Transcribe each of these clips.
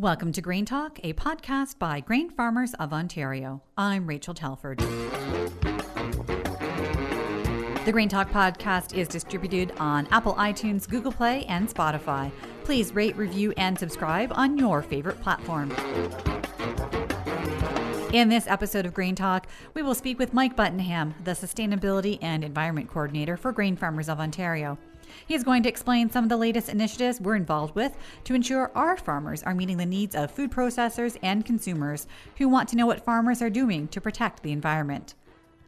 Welcome to Grain Talk, a podcast by grain farmers of Ontario. I'm Rachel Telford. The Grain Talk podcast is distributed on Apple iTunes, Google Play, and Spotify. Please rate, review, and subscribe on your favorite platform. In this episode of Grain Talk, we will speak with Mike Buttenham, the Sustainability and Environment Coordinator for Grain Farmers of Ontario. He is going to explain some of the latest initiatives we're involved with to ensure our farmers are meeting the needs of food processors and consumers who want to know what farmers are doing to protect the environment.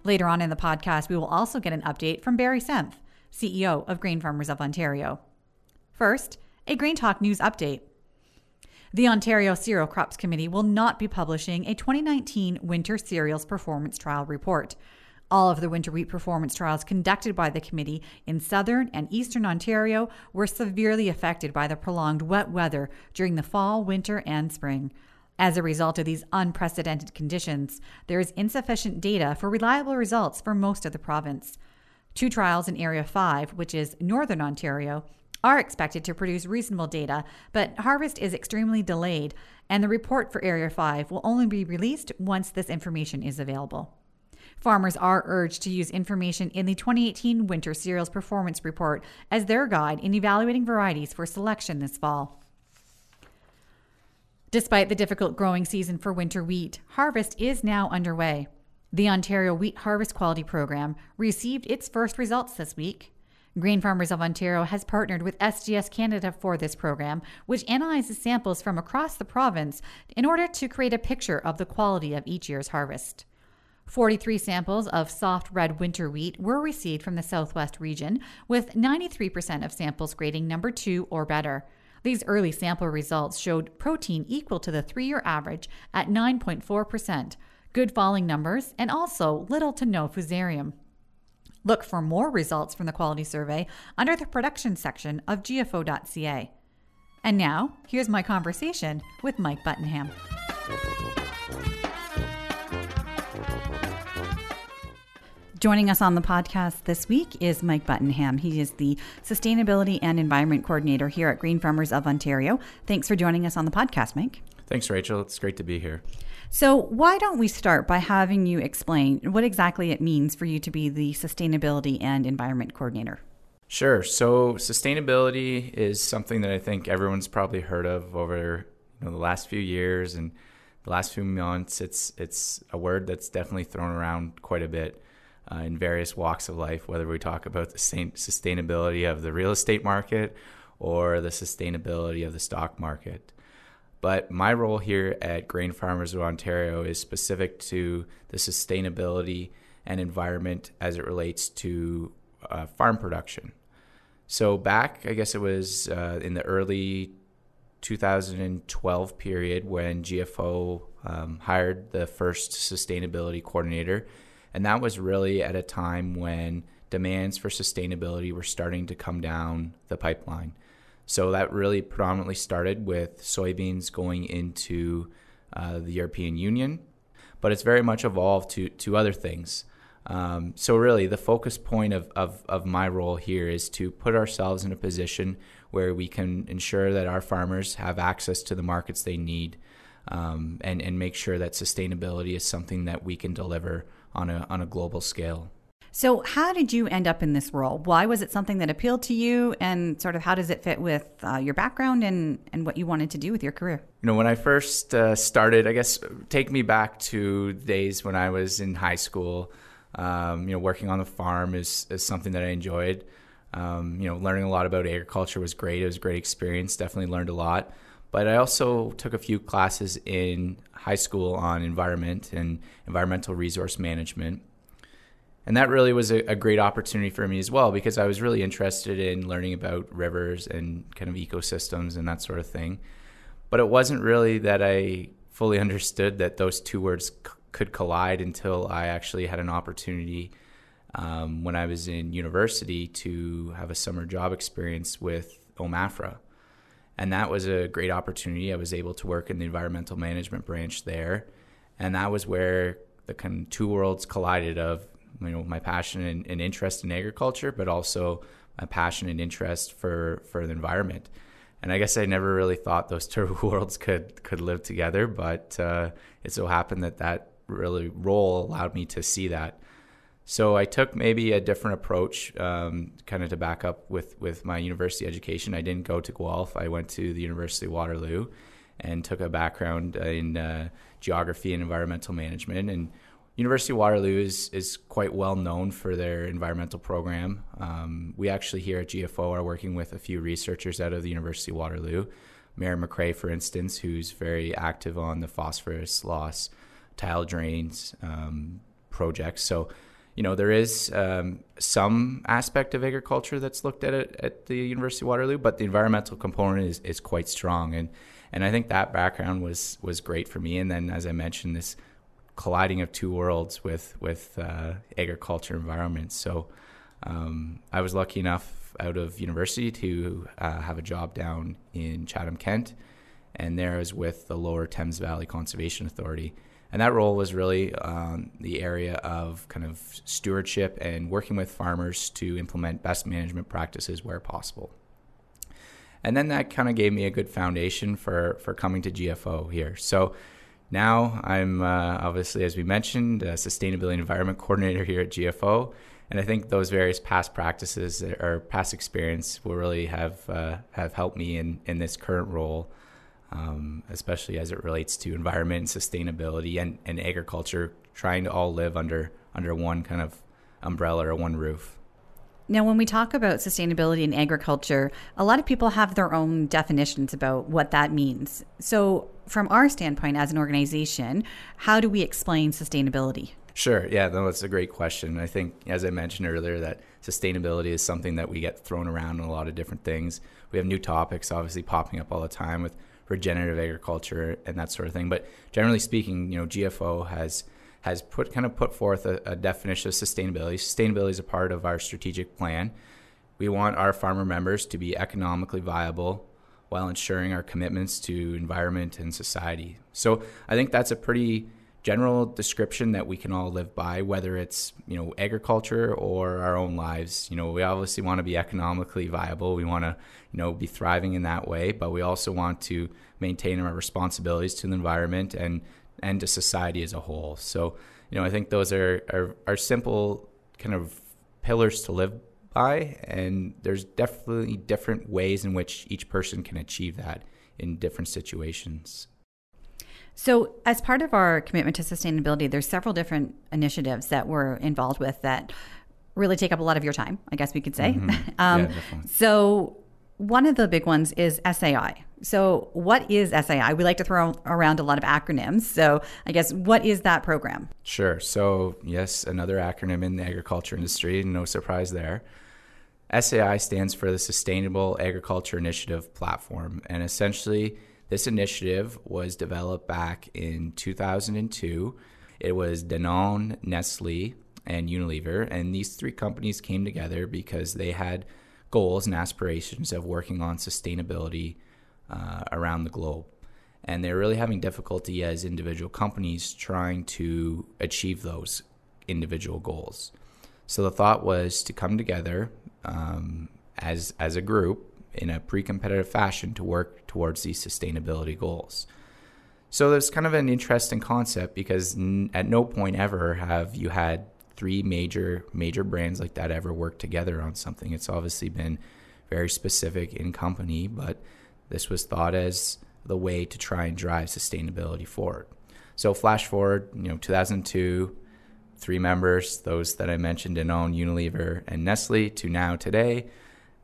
Later on in the podcast, we will also get an update from Barry Senft, CEO of Grain Farmers of Ontario. First, a Grain Talk news update. The Ontario Cereal Crops Committee will not be publishing a 2019 Winter Cereals Performance Trial report. All of the winter wheat performance trials conducted by the committee in southern and eastern Ontario were severely affected by the prolonged wet weather during the fall, winter, and spring. As a result of these unprecedented conditions, there is insufficient data for reliable results for most of the province. Two trials in Area 5, which is northern Ontario, are expected to produce reasonable data, but harvest is extremely delayed, and the report for Area 5 will only be released once this information is available. Farmers are urged to use information in the 2018 Winter Cereals Performance Report as their guide in evaluating varieties for selection this fall. Despite the difficult growing season for winter wheat, harvest is now underway. The Ontario Wheat Harvest Quality Program received its first results this week. Grain Farmers of Ontario has partnered with SGS Canada for this program, which analyzes samples from across the province in order to create a picture of the quality of each year's harvest. 43 samples of soft red winter wheat were received from the Southwest region, with 93% of samples grading number two or better. These early sample results showed protein equal to the three year average at 9.4%, good falling numbers, and also little to no fusarium. Look for more results from the quality survey under the production section of GFO.ca. And now, here's my conversation with Mike Buttenham. Joining us on the podcast this week is Mike Buttenham. He is the Sustainability and Environment Coordinator here at Grain Farmers of Ontario. Thanks for joining us on the podcast, Mike. Thanks, Rachel. It's great to be here. So, why don't we start by having you explain what exactly it means for you to be the Sustainability and Environment Coordinator? Sure. So, sustainability is something that I think everyone's probably heard of over you know, the last few years and the last few months. It's it's a word that's definitely thrown around quite a bit uh, in various walks of life, whether we talk about the sustainability of the real estate market or the sustainability of the stock market. But my role here at Grain Farmers of Ontario is specific to the sustainability and environment as it relates to uh, farm production. So, back, I guess it was uh, in the early 2012 period when GFO um, hired the first sustainability coordinator and that was really at a time when demands for sustainability were starting to come down the pipeline. So that really predominantly started with soybeans going into uh, the European Union, but it's very much evolved to, to other things. Um, so, really, the focus point of, of, of my role here is to put ourselves in a position where we can ensure that our farmers have access to the markets they need um, and, and make sure that sustainability is something that we can deliver on a on a global scale. So, how did you end up in this role? Why was it something that appealed to you, and sort of how does it fit with uh, your background and and what you wanted to do with your career? You know, when I first uh, started, I guess take me back to days when I was in high school. Um, you know, working on the farm is is something that I enjoyed. Um, you know, learning a lot about agriculture was great. It was a great experience. Definitely learned a lot. But I also took a few classes in high school on environment and environmental resource management. And that really was a, a, great opportunity for me as well because I was really interested in learning about rivers and kind of ecosystems and that sort of thing. But it wasn't really that I fully understood that those two words c- could collide until I actually had an opportunity um, when I was in university to have a summer job experience with OMAFRA and that was a great opportunity. I was able to work in the environmental management branch there, and that was where the kind of two worlds collided of you know my passion and, and interest in agriculture, but also my passion and interest for for the environment. and I guess I never really thought those two worlds could could live together, but uh, it so happened that that really role allowed me to see that. So I took maybe a different approach, um, kind of to back up with with my university education. I didn't go to Guelph. I went to the University of Waterloo, and took a background in uh, geography and environmental management. And University of Waterloo is, is quite well known for their environmental program. Um, we actually here at GFO are working with a few researchers out of the University of Waterloo. Merrin Macrae, for instance, who's very active on the phosphorus loss, tile drains um, projects. So, you know, there is um, some aspect of agriculture that's looked at it at the University of Waterloo, but the environmental component is, is quite strong. And, and I think that background was, was great for me. And then, as I mentioned, this colliding of two worlds with with uh, agriculture environments. So um, I was lucky enough out of university to uh, have a job down in Chatham, Kent, and there I was with the Lower Thames Valley Conservation Authority. And that role was really um, the area of kind of stewardship and working with farmers to implement best management practices where possible. And then that kind of gave me a good foundation for, for coming to GFO here. So now I'm uh, obviously, as we mentioned, a sustainability environment coordinator here at GFO, and I think those various past practices or past experience will really have uh, have helped me in in this current role, um, especially as it relates to environment and sustainability and, and agriculture, trying to all live under under one kind of umbrella or one roof. Now, when we talk about sustainability in agriculture, a lot of people have their own definitions about what that means. So, from our standpoint as an organization, how do we explain sustainability? Sure. Yeah, no, that's a great question. I think, as I mentioned earlier, that sustainability is something that we get thrown around in a lot of different things. We have new topics obviously popping up all the time with regenerative agriculture and that sort of thing. But generally speaking, you know, GFO has has put kind of put forth a, a definition of sustainability. Sustainability is a part of our strategic plan. We want our farmer members to be economically viable while ensuring our commitments to environment and society. So I think that's a pretty general description that we can all live by, whether it's you know agriculture or our own lives. You know, we obviously want to be economically viable. We want to you know be thriving in that way, but we also want to maintain our responsibilities to the environment and and to society as a whole. So, you know, I think those are, are, are simple kind of pillars to live by, and there's definitely different ways in which each person can achieve that in different situations. So, as part of our commitment to sustainability, there's several different initiatives that we're involved with that really take up a lot of your time, I guess we could say. Mm-hmm. um, yeah, so, one of the big ones is SAI. So, what is SAI? We like to throw around a lot of acronyms. So, I guess what is that program? Sure. So, yes, another acronym in the agriculture industry, no surprise there. SAI stands for the Sustainable Agriculture Initiative Platform. And essentially, this initiative was developed back in 2002. It was Danone, Nestle, and Unilever. And these three companies came together because they had goals and aspirations of working on sustainability uh, around the globe. And they're really having difficulty as individual companies trying to achieve those individual goals. So the thought was to come together um, as, as a group in a pre competitive fashion to work towards these sustainability goals. So there's kind of an interesting concept because n- at no point ever have you had three major major brands like that ever work together on something. It's obviously been very specific in company, but this was thought as the way to try and drive sustainability forward. So flash forward, you know, 2002, three members, those that I mentioned Danone Unilever, and Nestle, to now today.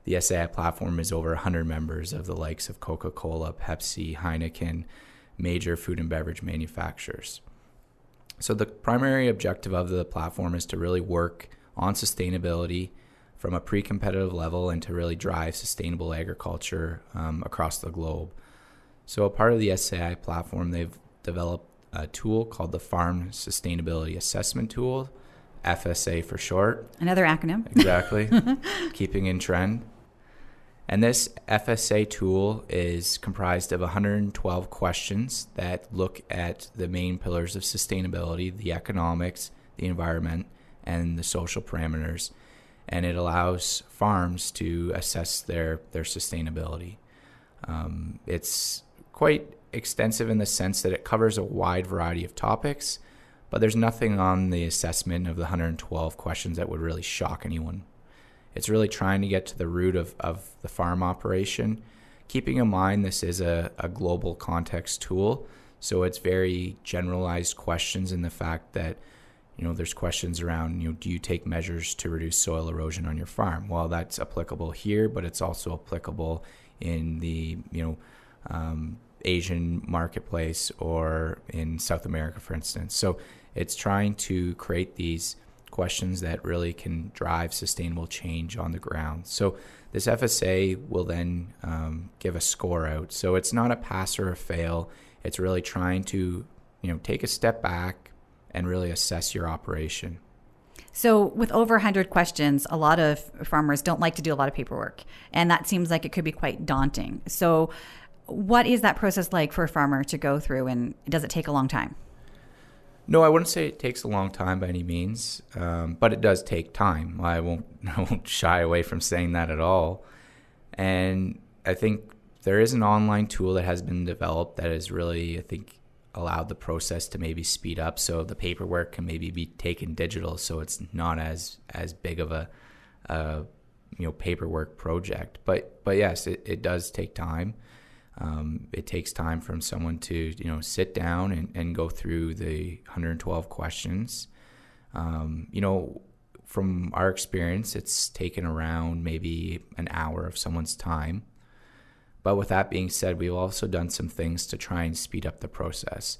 The SAI platform is over 100 members of the likes of Coca Cola, Pepsi, Heineken, major food and beverage manufacturers. So, the primary objective of the platform is to really work on sustainability from a pre competitive level and to really drive sustainable agriculture um, across the globe. So, a part of the SAI platform, they've developed a tool called the Farm Sustainability Assessment Tool, FSA for short. Another acronym. Exactly. Keeping in trend. And this FSA tool is comprised of 112 questions that look at the main pillars of sustainability the economics, the environment, and the social parameters. And it allows farms to assess their, their sustainability. Um, it's quite extensive in the sense that it covers a wide variety of topics, but there's nothing on the assessment of the 112 questions that would really shock anyone. It's really trying to get to the root of, of the farm operation, keeping in mind this is a, a global context tool. So it's very generalized questions in the fact that you know there's questions around you know do you take measures to reduce soil erosion on your farm well that's applicable here but it's also applicable in the you know um, asian marketplace or in south america for instance so it's trying to create these questions that really can drive sustainable change on the ground so this fsa will then um, give a score out so it's not a pass or a fail it's really trying to you know take a step back and really assess your operation. So, with over 100 questions, a lot of farmers don't like to do a lot of paperwork, and that seems like it could be quite daunting. So, what is that process like for a farmer to go through, and does it take a long time? No, I wouldn't say it takes a long time by any means, um, but it does take time. I won't, I won't shy away from saying that at all. And I think there is an online tool that has been developed that has really, I think, allowed the process to maybe speed up so the paperwork can maybe be taken digital so it's not as as big of a, a you know paperwork project but but yes it, it does take time um, it takes time from someone to you know sit down and, and go through the 112 questions um, you know from our experience it's taken around maybe an hour of someone's time but with that being said, we've also done some things to try and speed up the process.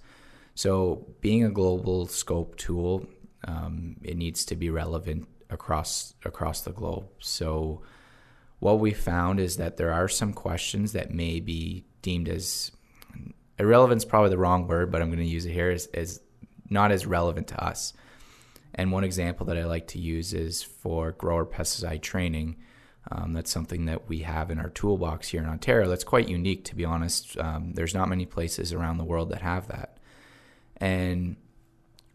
So, being a global scope tool, um, it needs to be relevant across across the globe. So, what we found is that there are some questions that may be deemed as irrelevant is probably the wrong word, but I'm going to use it here is, not as relevant to us. And one example that I like to use is for grower pesticide training. Um, that's something that we have in our toolbox here in Ontario. That's quite unique, to be honest. Um, there's not many places around the world that have that. And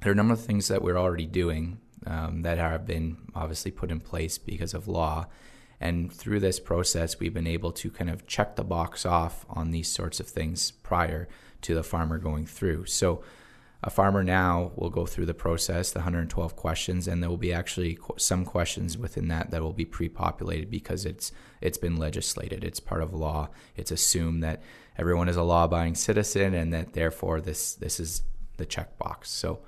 there are a number of things that we're already doing um, that have been obviously put in place because of law. And through this process, we've been able to kind of check the box off on these sorts of things prior to the farmer going through. So, a farmer now will go through the process, the 112 questions, and there will be actually some questions within that that will be pre-populated because it's it's been legislated. It's part of law. It's assumed that everyone is a law-abiding citizen, and that therefore this this is the checkbox. So,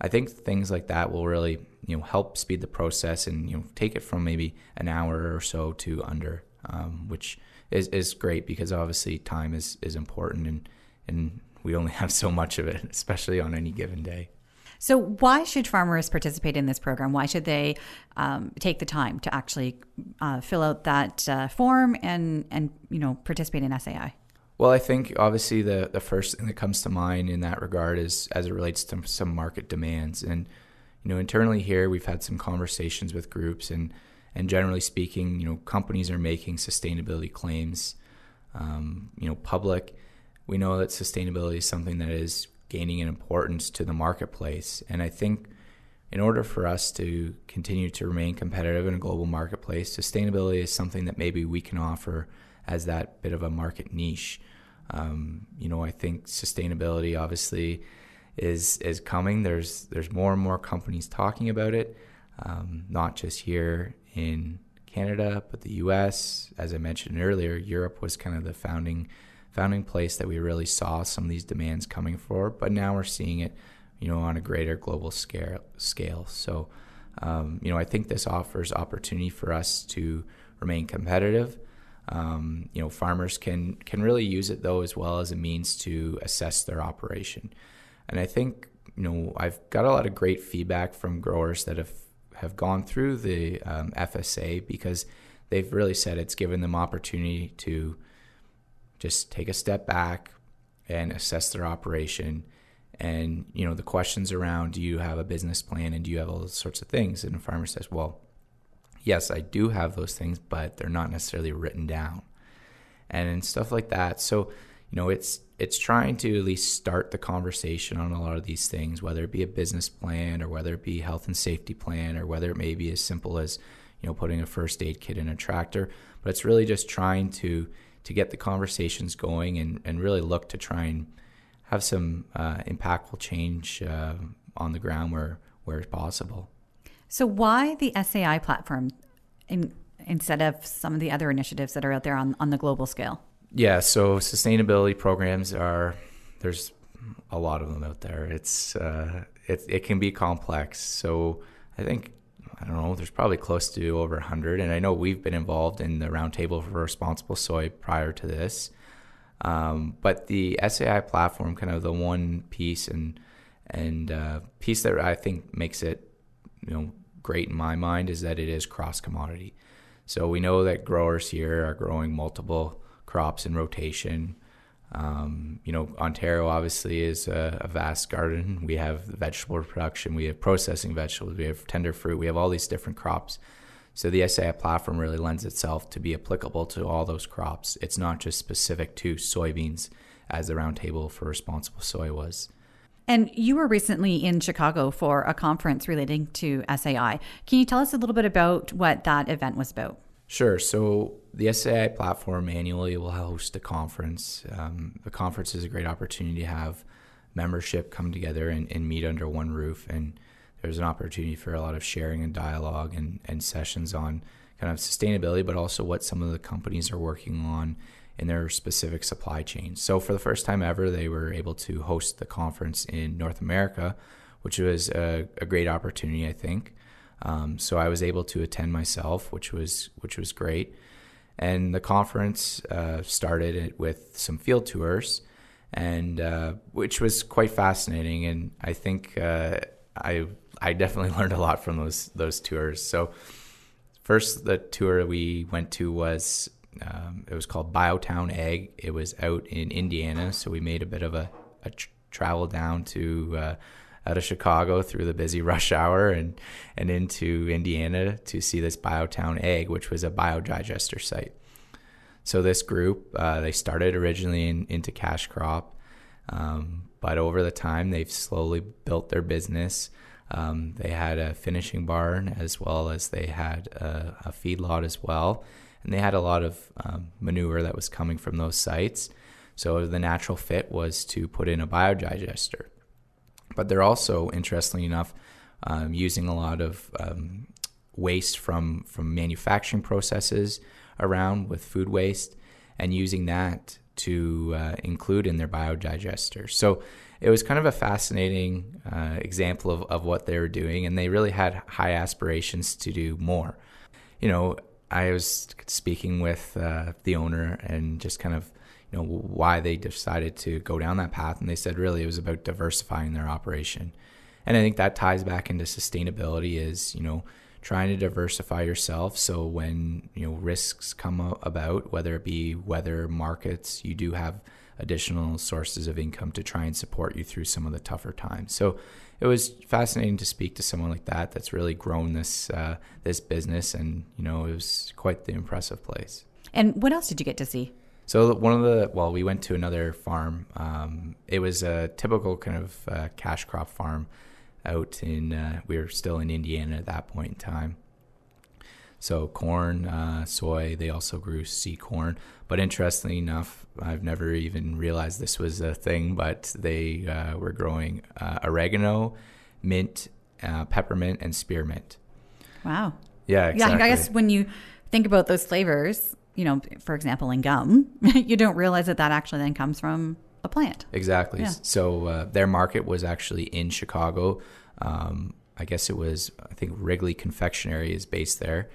I think things like that will really you know help speed the process and you know take it from maybe an hour or so to under, um, which is is great because obviously time is is important and and we only have so much of it, especially on any given day. So, why should farmers participate in this program? Why should they um, take the time to actually uh, fill out that uh, form and and you know participate in SAI? Well, I think obviously the the first thing that comes to mind in that regard is as it relates to some market demands, and you know internally here we've had some conversations with groups, and and generally speaking, you know companies are making sustainability claims, um, you know public we know that sustainability is something that is gaining in importance to the marketplace. And I think in order for us to continue to remain competitive in a global marketplace, sustainability is something that maybe we can offer as that bit of a market niche. Um, you know, I think sustainability obviously is is coming. There's there's more and more companies talking about it, um, not just here in Canada, but the U.S. As I mentioned earlier, Europe was kind of the founding founding place that we really saw some of these demands coming for, but now we're seeing it, you know, on a greater global scale. Scale. So, um, you know, I think this offers opportunity for us to remain competitive. Um, you know, farmers can can really use it though as well as a means to assess their operation. And I think you know I've got a lot of great feedback from growers that have have gone through the um, FSA because they've really said it's given them opportunity to just take a step back and assess their operation and you know the questions around do you have a business plan and do you have all those sorts of things and the farmer says well yes i do have those things but they're not necessarily written down and stuff like that so you know it's it's trying to at least start the conversation on a lot of these things whether it be a business plan or whether it be health and safety plan or whether it may be as simple as you know putting a first aid kit in a tractor but it's really just trying to to get the conversations going and, and really look to try and have some uh, impactful change uh, on the ground where where it's possible. So why the SAI platform in, instead of some of the other initiatives that are out there on, on the global scale? Yeah, so sustainability programs are there's a lot of them out there. It's uh, it it can be complex. So I think I don't know. There's probably close to over 100, and I know we've been involved in the Roundtable for Responsible Soy prior to this. Um, but the SAI platform, kind of the one piece and and uh, piece that I think makes it you know great in my mind is that it is cross commodity. So we know that growers here are growing multiple crops in rotation. Um, you know, Ontario obviously is a, a, vast garden. We have vegetable production, we have processing vegetables, we have tender fruit, we have all these different crops. So the SAI platform really lends itself to be applicable to all those crops. It's not just specific to soybeans, as the Roundtable for Responsible Soy was. And you were recently in Chicago for a conference relating to SAI. Can you tell us a little bit about what that event was about? Sure. So the SAI platform annually will host a conference. Um, the conference is a great opportunity to have membership come together and, and, meet under one roof. And there's an opportunity for a lot of sharing and dialogue and, and sessions on kind of sustainability, but also what some of the companies are working on in their specific supply chains. So for the first time ever, they were able to host the conference in North America, which was a, a great opportunity, I think. Um, so I was able to attend myself, which was which was great. And the conference uh, started with some field tours, and uh, which was quite fascinating. And I think uh, I I definitely learned a lot from those those tours. So first, the tour we went to was um, it was called Bio Town Ag. It was out in Indiana, so we made a bit of a, a tr- travel down to uh, out of Chicago through the busy rush hour and and into Indiana to see this Bio Town Ag, which was a biodigester site. So this group uh, they started originally in, into cash crop, um, but over the time they've slowly built their business. Um, they had a finishing barn as well as they had a, a feedlot as well, and they had a lot of um, manure that was coming from those sites. So the natural fit was to put in a biodigester. But they're also, interestingly enough, um, using a lot of um, waste from from manufacturing processes around with food waste and using that to uh, include in their biodigester. So it was kind of a fascinating uh, example of, of what they were doing, and they really had high aspirations to do more. You know, I was speaking with uh, the owner and just kind of you know why they decided to go down that path. And they said really it was about diversifying their operation. And i think that ties back into sustainability is you know trying to diversify yourself. So when you know risks come about whether it be weather markets you do have additional sources of income to try and support you through some of the tougher times. So it was fascinating to speak to someone like that that's really grown this uh, this business and you know it was quite the impressive place and what else did you get to see so one of the well, we went to another farm. Um, it was a typical kind of uh, cash crop farm out in. Uh, we were still in Indiana at that point in time. So corn, uh, soy. They also grew seed corn. But interestingly enough, I've never even realized this was a thing. But they uh, were growing uh, oregano, mint, uh, peppermint, and spearmint. Wow. Yeah, exactly. Yeah, I guess when you think about those flavors, you know, for example, in gum, you don't realize that that actually then comes from a plant. Exactly. Yeah. So uh, their market was actually in Chicago. Um, I guess it was, I think Wrigley Confectionery is based there.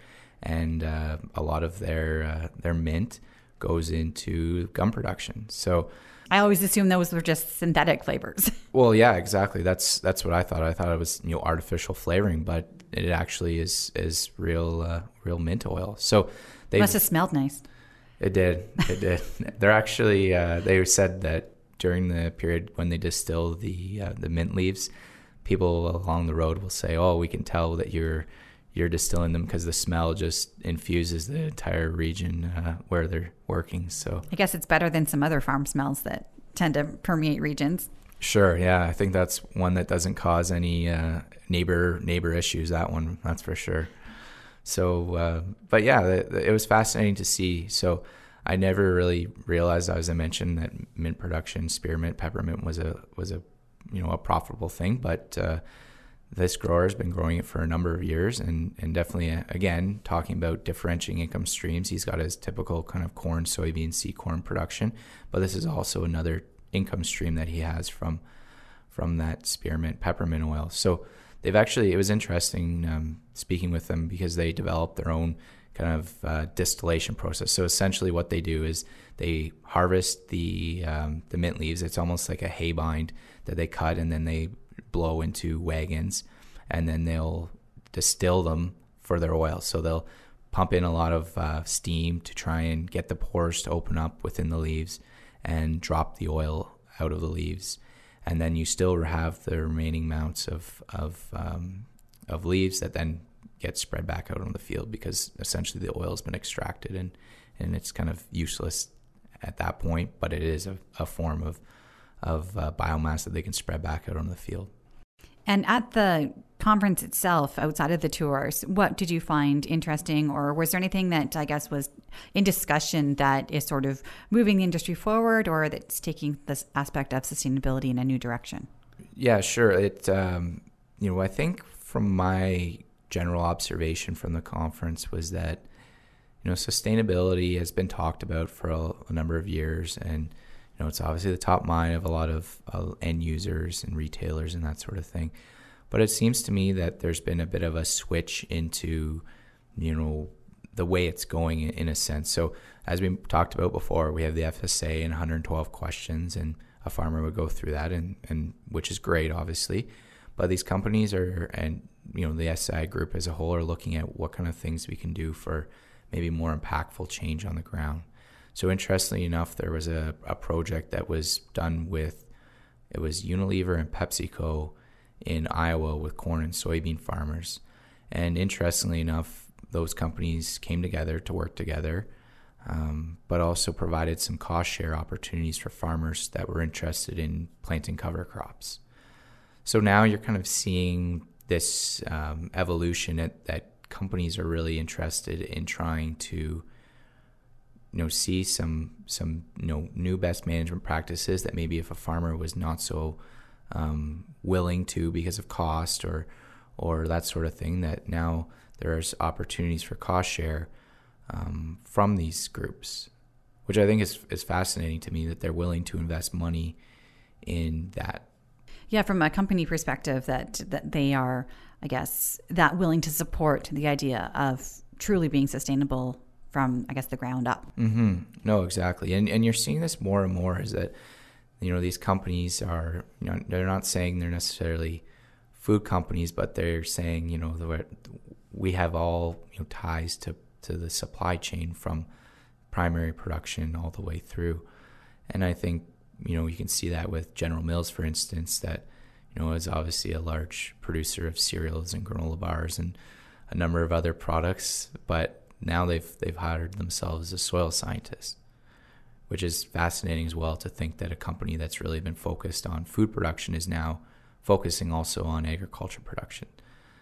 And uh, a lot of their uh, their mint goes into gum production. So I always assumed those were just synthetic flavors. well, yeah, exactly. That's that's what I thought. I thought it was you know artificial flavoring, but it actually is is real uh, real mint oil. So they must have smelled nice. It did. It did. They're actually. Uh, they said that during the period when they distill the uh, the mint leaves, people along the road will say, "Oh, we can tell that you're." You're distilling them because the smell just infuses the entire region uh, where they're working. So I guess it's better than some other farm smells that tend to permeate regions. Sure, yeah, I think that's one that doesn't cause any uh, neighbor neighbor issues. That one, that's for sure. So, uh, but yeah, it, it, was fascinating to see. So, I never really realized, as I mentioned, that mint production, spearmint, peppermint was a was a you know a profitable thing. But uh, this grower has been growing it for a number of years, and and definitely uh, again talking about differentiating income streams. He's got his typical kind of corn, soybean, seed corn production, but this is also another income stream that he has from from that spearmint peppermint oil. So they've actually it was interesting um, speaking with them because they developed their own kind of uh, distillation process. So essentially, what they do is they harvest the um, the mint leaves. It's almost like a hay bind that they cut and then they blow into wagons, and then they'll distill them for their oil. So they'll pump in a lot of uh, steam to try and get the pores to open up within the leaves and drop the oil out of the leaves. And then you still have the remaining amounts of of um, of leaves that then get spread back out on the field because essentially the oil has been extracted and, and it's kind of useless at that point, but it is a, a form of, of uh, biomass that they can spread back out on the field. And at the conference itself, outside of the tours, what did you find interesting, or was there anything that I guess was in discussion that is sort of moving the industry forward, or that's taking this aspect of sustainability in a new direction? Yeah, sure. It, um, you know, I think from my general observation from the conference was that you know sustainability has been talked about for a, a number of years, and you know it's obviously the top mind of a lot of uh, end users and retailers and that sort of thing. But it seems to me that there's been a bit of a switch into you know the way it's going in a sense. So as we talked about before, we have the FSA and 112 questions, and a farmer would go through that, and, and which is great, obviously. But these companies are and you know the SAI group as a whole are looking at what kind of things we can do for maybe more impactful change on the ground. So interestingly enough, there was a, a project that was done with it was Unilever and PepsiCo in Iowa with corn and soybean farmers. And interestingly enough, those companies came together to work together, um, but also provided some cost share opportunities for farmers that were interested in planting cover crops. So now you're kind of seeing this um, evolution that, that companies are really interested in trying to you know see some some you know new best management practices that maybe if a farmer was not so um, willing to because of cost or or that sort of thing that now there's opportunities for cost share um, from these groups which I think is is fascinating to me that they're willing to invest money in that. Yeah, from a company perspective, that that they are, I guess, that willing to support the idea of truly being sustainable from, I guess, the ground up. Mm-hmm. No, exactly, and and you're seeing this more and more is that you know these companies are you know they're not saying they're necessarily food companies, but they're saying you know we have all you know ties to to the supply chain from primary production all the way through, and I think you know, you can see that with General Mills, for instance, that you know is obviously a large producer of cereals and granola bars and a number of other products, but now they've they've hired themselves as soil scientists, which is fascinating as well to think that a company that's really been focused on food production is now focusing also on agriculture production.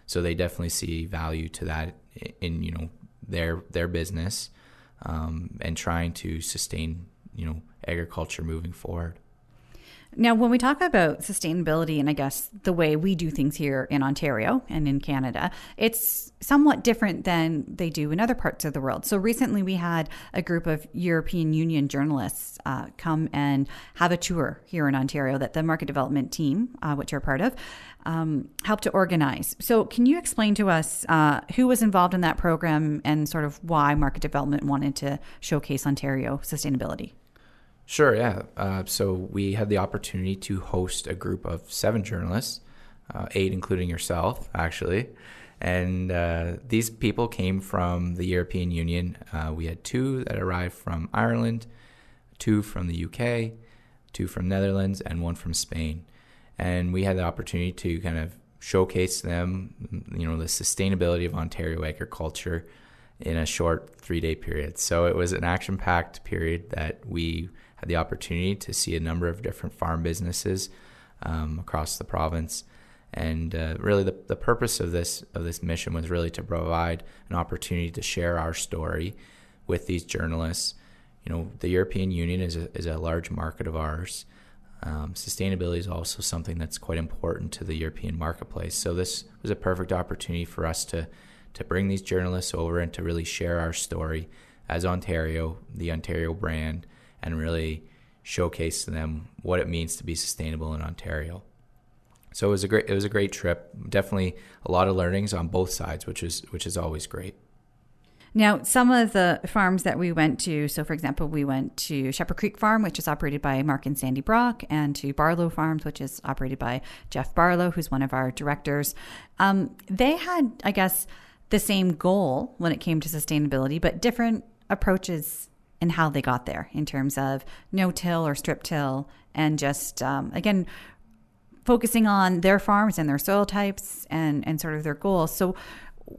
So they definitely see value to that in you know their their business um, and trying to sustain you know agriculture moving forward. Now, when we talk about sustainability and I guess the way we do things here in Ontario and in Canada, it's somewhat different than they do in other parts of the world. So, recently we had a group of European Union journalists uh, come and have a tour here in Ontario that the market development team, uh, which you're part of, um, helped to organize. So, can you explain to us uh, who was involved in that program and sort of why market development wanted to showcase Ontario sustainability? Sure, yeah. Uh, so we had the opportunity to host a group of seven journalists, uh, eight including yourself, actually. And uh, these people came from the European Union. Uh, we had two that arrived from Ireland, two from the UK, two from Netherlands, and one from Spain. And we had the opportunity to kind of showcase them, you know, the sustainability of Ontario agriculture in a short three day period. So it was an action packed period that we had the opportunity to see a number of different farm businesses um, across the province. And uh, really, the, the purpose of this of this mission was really to provide an opportunity to share our story with these journalists. you know, the European Union is a, is a large market of ours. Um, sustainability is also something that's quite important to the European marketplace. So this was a perfect opportunity for us to to bring these journalists over and to really share our story as Ontario, the Ontario brand, and really showcase to them what it means to be sustainable in Ontario. So it was a great it was a great trip. Definitely a lot of learnings on both sides, which is which is always great. Now, some of the farms that we went to, so for example, we went to Shepherd Creek Farm, which is operated by Mark and Sandy Brock, and to Barlow Farms, which is operated by Jeff Barlow, who's one of our directors. Um, they had, I guess, the same goal when it came to sustainability, but different approaches in how they got there in terms of no till or strip till, and just, um, again, focusing on their farms and their soil types and, and sort of their goals. So,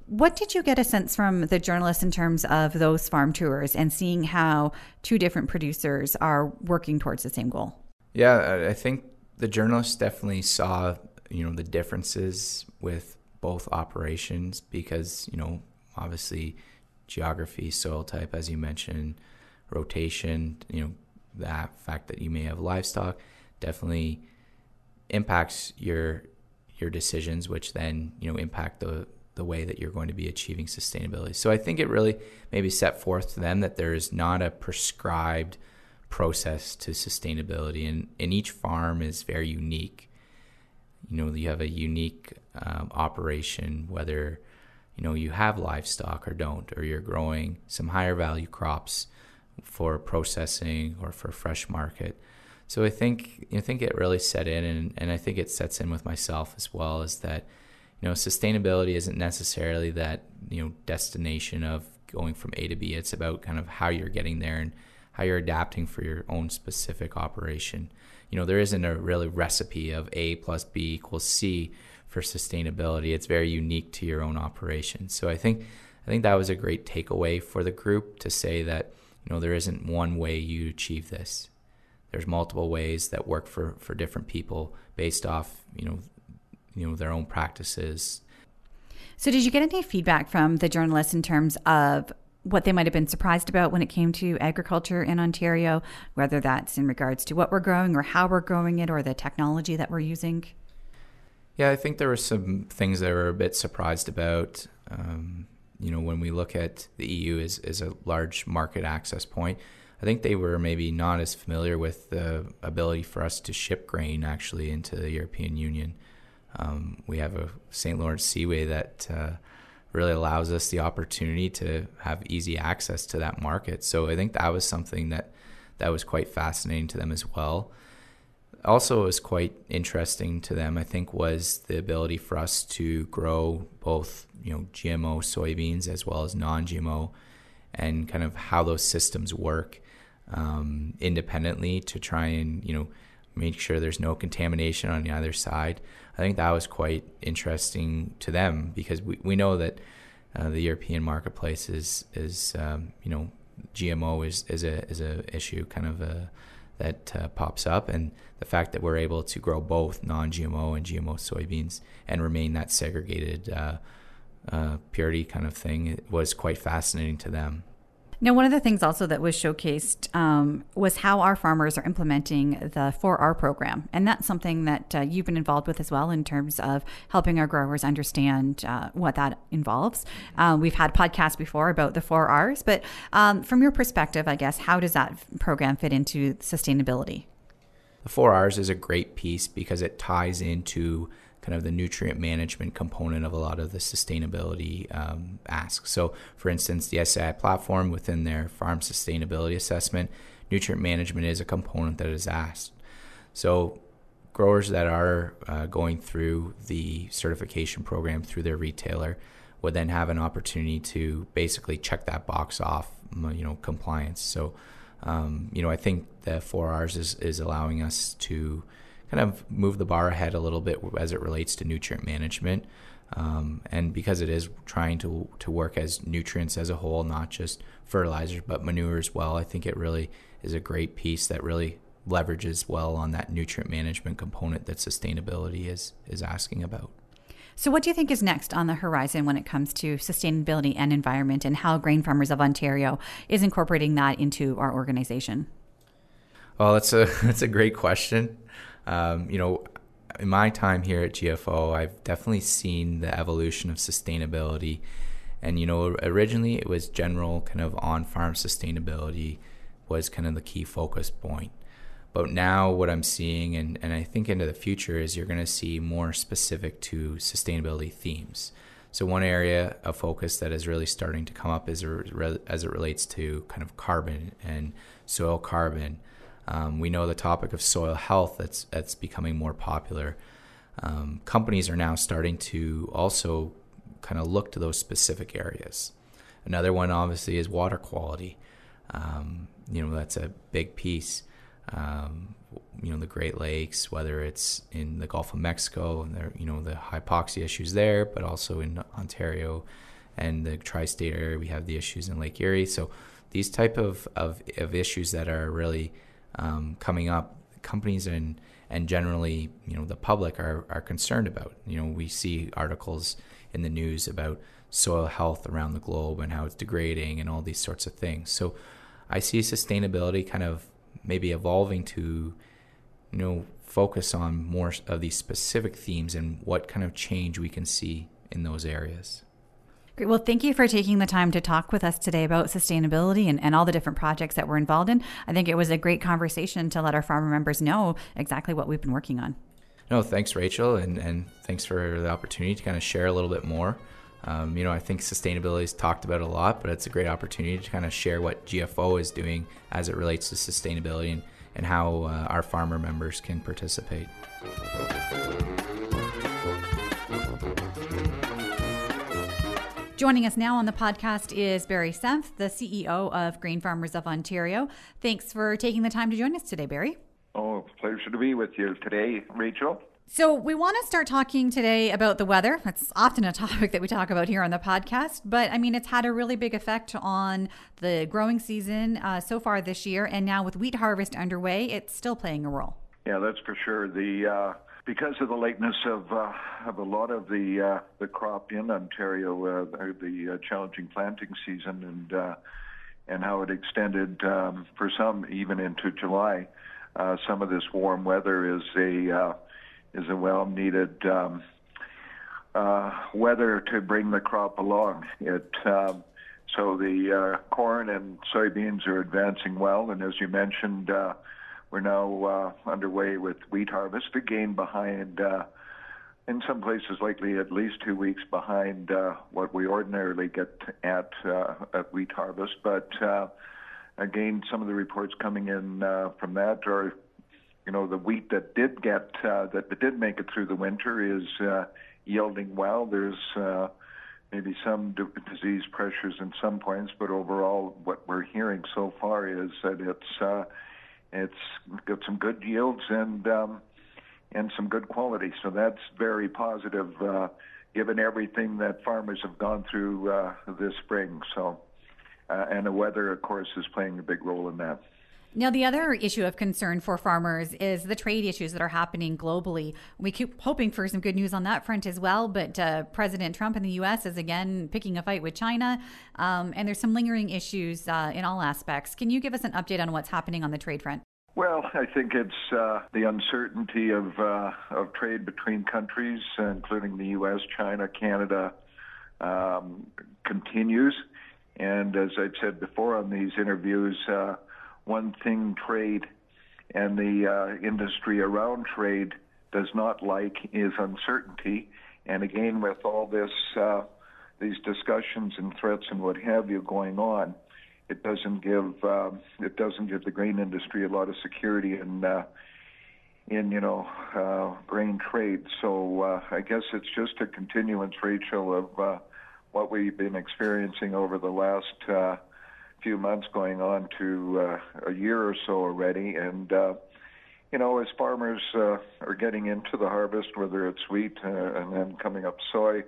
what did you get a sense from the journalists in terms of those farm tours and seeing how two different producers are working towards the same goal? Yeah, I think the journalists definitely saw, you know, the differences with both operations because, you know, obviously geography, soil type, as you mentioned, rotation, you know, that fact that you may have livestock definitely impacts your your decisions, which then, you know, impact the the way that you're going to be achieving sustainability. So I think it really maybe set forth to them that there is not a prescribed process to sustainability, and, and each farm is very unique. You know, you have a unique um, operation, whether you know you have livestock or don't, or you're growing some higher value crops for processing or for fresh market. So I think I think it really set in, and, and I think it sets in with myself as well, is that you know, sustainability isn't necessarily that, you know, destination of going from A to B. It's about kind of how you're getting there and how you're adapting for your own specific operation. You know, there isn't a really recipe of A plus B equals C for sustainability. It's very unique to your own operation. So I think I think that was a great takeaway for the group to say that, you know, there isn't one way you achieve this. There's multiple ways that work for, for different people based off, you know, you know their own practices. So, did you get any feedback from the journalists in terms of what they might have been surprised about when it came to agriculture in Ontario, whether that's in regards to what we're growing or how we're growing it or the technology that we're using? Yeah, I think there were some things they were a bit surprised about. Um, you know, when we look at the EU as, as a large market access point, I think they were maybe not as familiar with the ability for us to ship grain actually into the European Union. Um, we have a St. Lawrence Seaway that uh, really allows us the opportunity to have easy access to that market. So I think that was something that that was quite fascinating to them as well. Also, was quite interesting to them. I think was the ability for us to grow both, you know, GMO soybeans as well as non-GMO, and kind of how those systems work um, independently to try and you know make sure there's no contamination on the other side. I think that was quite interesting to them because we, we know that uh, the European marketplace is is um, you know GMO is is a is a issue kind of a, that uh, pops up, and the fact that we're able to grow both non-GMO and GMO soybeans and remain that segregated uh, uh purity kind of thing was quite fascinating to them. Now, one of the things also that was showcased um, was how our farmers are implementing the 4R program. And that's something that uh, you've been involved with as well in terms of helping our growers understand uh, what that involves. Uh, we've had podcasts before about the 4Rs, but um, from your perspective, I guess, how does that program fit into sustainability? The 4Rs is a great piece because it ties into kind of the nutrient management component of a lot of the sustainability um, asks. So, for instance, the SAI platform within their farm sustainability assessment, nutrient management is a component that is asked. So, growers that are uh, going through the certification program through their retailer would then have an opportunity to basically check that box off, you know, compliance. So, um, you know, I think the 4Rs is, is allowing us to kind of move the bar ahead a little bit as it relates to nutrient management. Um, and because it is trying to to work as nutrients as a whole, not just fertilizers but manure as well, I think it really is a great piece that really leverages well on that nutrient management component that sustainability is is asking about. So, what do you think is next on the horizon when it comes to sustainability and environment, and how Grain Farmers of Ontario is incorporating that into our organization? Well, that's a that's a great question. Um, you know, in my time here at GFO, I've definitely seen the evolution of sustainability. And you know, originally it was general kind of on-farm sustainability was kind of the key focus point. But now what I'm seeing, and, and I think into the future, is you're going to see more specific to sustainability themes. So one area of focus that is really starting to come up is as it relates to kind of carbon and soil carbon. Um, we know the topic of soil health that's that's becoming more popular. Um, companies are now starting to also kind of look to those specific areas. Another one, obviously, is water quality. Um, you know, that's a big piece. Um, you know, the Great Lakes, whether it's in the Gulf of Mexico and there, you know, the hypoxia issues there, but also in Ontario and the tri-state area, we have the issues in Lake Erie. So these type of, of, of issues that are really um, coming up, companies and and generally, you know, the public are, are concerned about. You know, we see articles in the news about soil health around the globe and how it's degrading and all these sorts of things. So I see sustainability kind of maybe evolving to, you know, focus on more of these specific themes and what kind of change we can see in those areas. Great. Well, thank you for taking the time to talk with us today about sustainability and, and all the different projects that we're involved in. I think it was a great conversation to let our farmer members know exactly what we've been working on. No, thanks, Rachel, and, and thanks for the opportunity to kind of share a little bit more. Um, you know, I think sustainability is talked about a lot, but it's a great opportunity to kind of share what GFO is doing as it relates to sustainability and, and how uh, our farmer members can participate. Joining us now on the podcast is Barry Senft, the CEO of Grain Farmers of Ontario. Thanks for taking the time to join us today, Barry. Oh, pleasure to be with you today, Rachel. So, we want to start talking today about the weather. It's often a topic that we talk about here on the podcast, but I mean, it's had a really big effect on the growing season uh, so far this year. And now, with wheat harvest underway, it's still playing a role. Yeah, that's for sure. The uh, because of the lateness of uh, of a lot of the uh, the crop in Ontario, uh, the uh, challenging planting season, and uh, and how it extended um, for some even into July. Some of this warm weather is a is a well needed um, weather to bring the crop along. It um, so the corn and soybeans are advancing well, and as you mentioned, we're now uh, underway with wheat harvest. Again, behind uh, in some places likely at least two weeks behind uh, what we ordinarily get at uh, at wheat harvest, but. Uh, again, some of the reports coming in uh, from that are you know, the wheat that did get that did make it through the winter is yielding well. There's maybe some disease pressures in some points, but overall, what we're hearing so far is that it's it's got some good yields and um, and some good quality. So that's very positive, uh, given everything that farmers have gone through uh, this spring. So, uh, and the weather, of course, is playing a big role in that. Now, the other issue of concern for farmers is the trade issues that are happening globally. We keep hoping for some good news on that front as well, but uh, President Trump in the U.S. is again picking a fight with China, um, and there's some lingering issues uh, in all aspects. Can you give us an update on what's happening on the trade front? Well, I think it's uh, the uncertainty of uh, of trade between countries, including the U.S., China, Canada, um, continues. And as I've said before on these interviews, uh, one thing trade and the uh, industry around trade does not like is uncertainty. And again, with all this, uh, these discussions and threats and what have you going on, it doesn't give uh, it doesn't give the grain industry a lot of security in uh, in you know uh, grain trade. So uh, I guess it's just a continuance, Rachel, of uh, what we've been experiencing over the last. Few months going on to uh, a year or so already. And, uh, you know, as farmers uh, are getting into the harvest, whether it's wheat uh, and then coming up soy,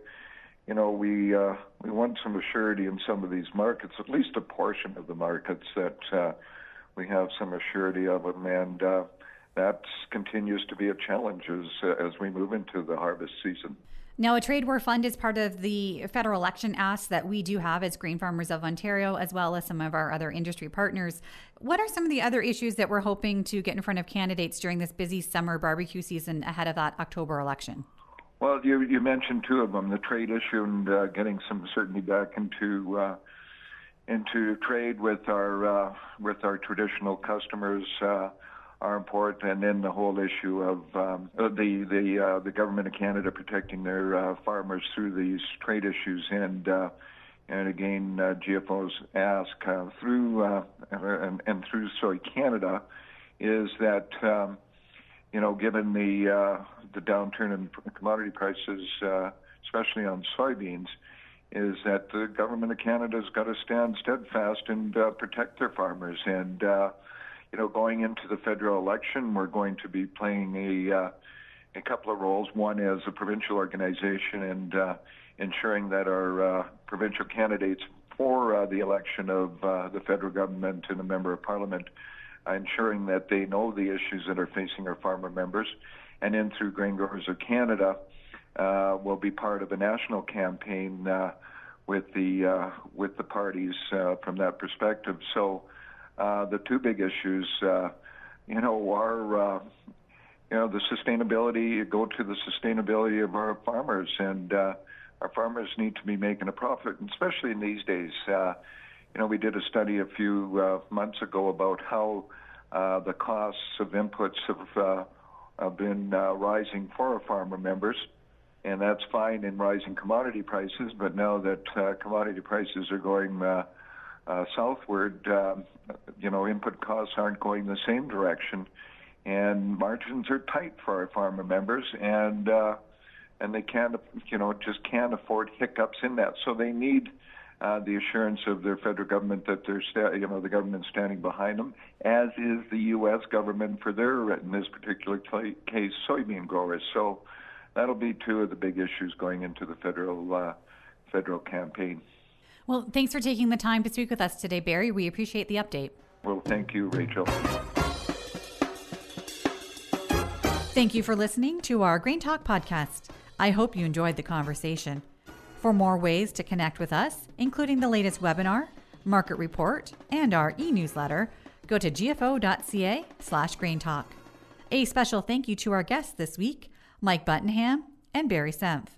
you know, we uh, we want some assurity in some of these markets, at least a portion of the markets that uh, we have some assurity of them. And uh, that continues to be a challenge as, as we move into the harvest season. Now, a trade war fund is part of the federal election ask that we do have as Grain Farmers of Ontario, as well as some of our other industry partners. What are some of the other issues that we're hoping to get in front of candidates during this busy summer barbecue season ahead of that October election? Well, you, you mentioned two of them: the trade issue and uh, getting some certainty back into uh, into trade with our uh, with our traditional customers uh, are important, and then the whole issue of um, the the uh, the government of Canada protecting their uh, farmers through these trade issues, and uh, and again uh, GFO's ask uh, through uh, and, and through Soy Canada is that um, you know given the the downturn in commodity prices, especially on soybeans, is that the government of Canada's got to stand steadfast and protect their farmers and. You know, going into the federal election, we're going to be playing a uh, a couple of roles. One as a provincial organization and uh, ensuring that our uh, provincial candidates for uh, the election of uh, the federal government and a member of parliament, uh, ensuring that they know the issues that are facing our farmer members, and then through Grain Growers of Canada, uh, will be part of a national campaign uh, with the uh, with the parties uh, from that perspective. So the two big issues, uh, you know, are uh, you know the sustainability. Go to the sustainability of our farmers, and uh, our farmers need to be making a profit, especially in these days. Uh, you know, we did a study a few uh, months ago about how uh, the costs of inputs have, uh, have been uh, rising for our farmer members, and that's fine in rising commodity prices. But now that uh, commodity prices are going uh, uh, southward, uh, you know, input costs aren't going the same direction, and margins are tight for our farmer members, and uh, and they can't, you know, just can't afford hiccups in that. So they need uh, the assurance of their federal government that they're, sta- you know, the government standing behind them, as is the U.S. government for their, in this particular case, soybean growers. So that'll be two of the big issues going into the federal uh, federal campaign. Well, thanks for taking the time to speak with us today, Barry. We appreciate the update. Well, thank you, Rachel. Thank you for listening to our Grain Talk podcast. I hope you enjoyed the conversation. For more ways to connect with us, including the latest webinar, market report, and our e-newsletter, go to gfo.ca slash graintalk. A special thank you to our guests this week, Mike Buttenham and Barry Senft.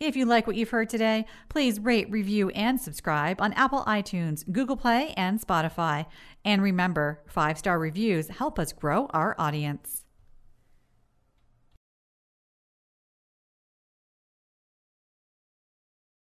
If you like what you've heard today, please rate, review, and subscribe on Apple iTunes, Google Play, and Spotify. And remember, five star reviews help us grow our audience.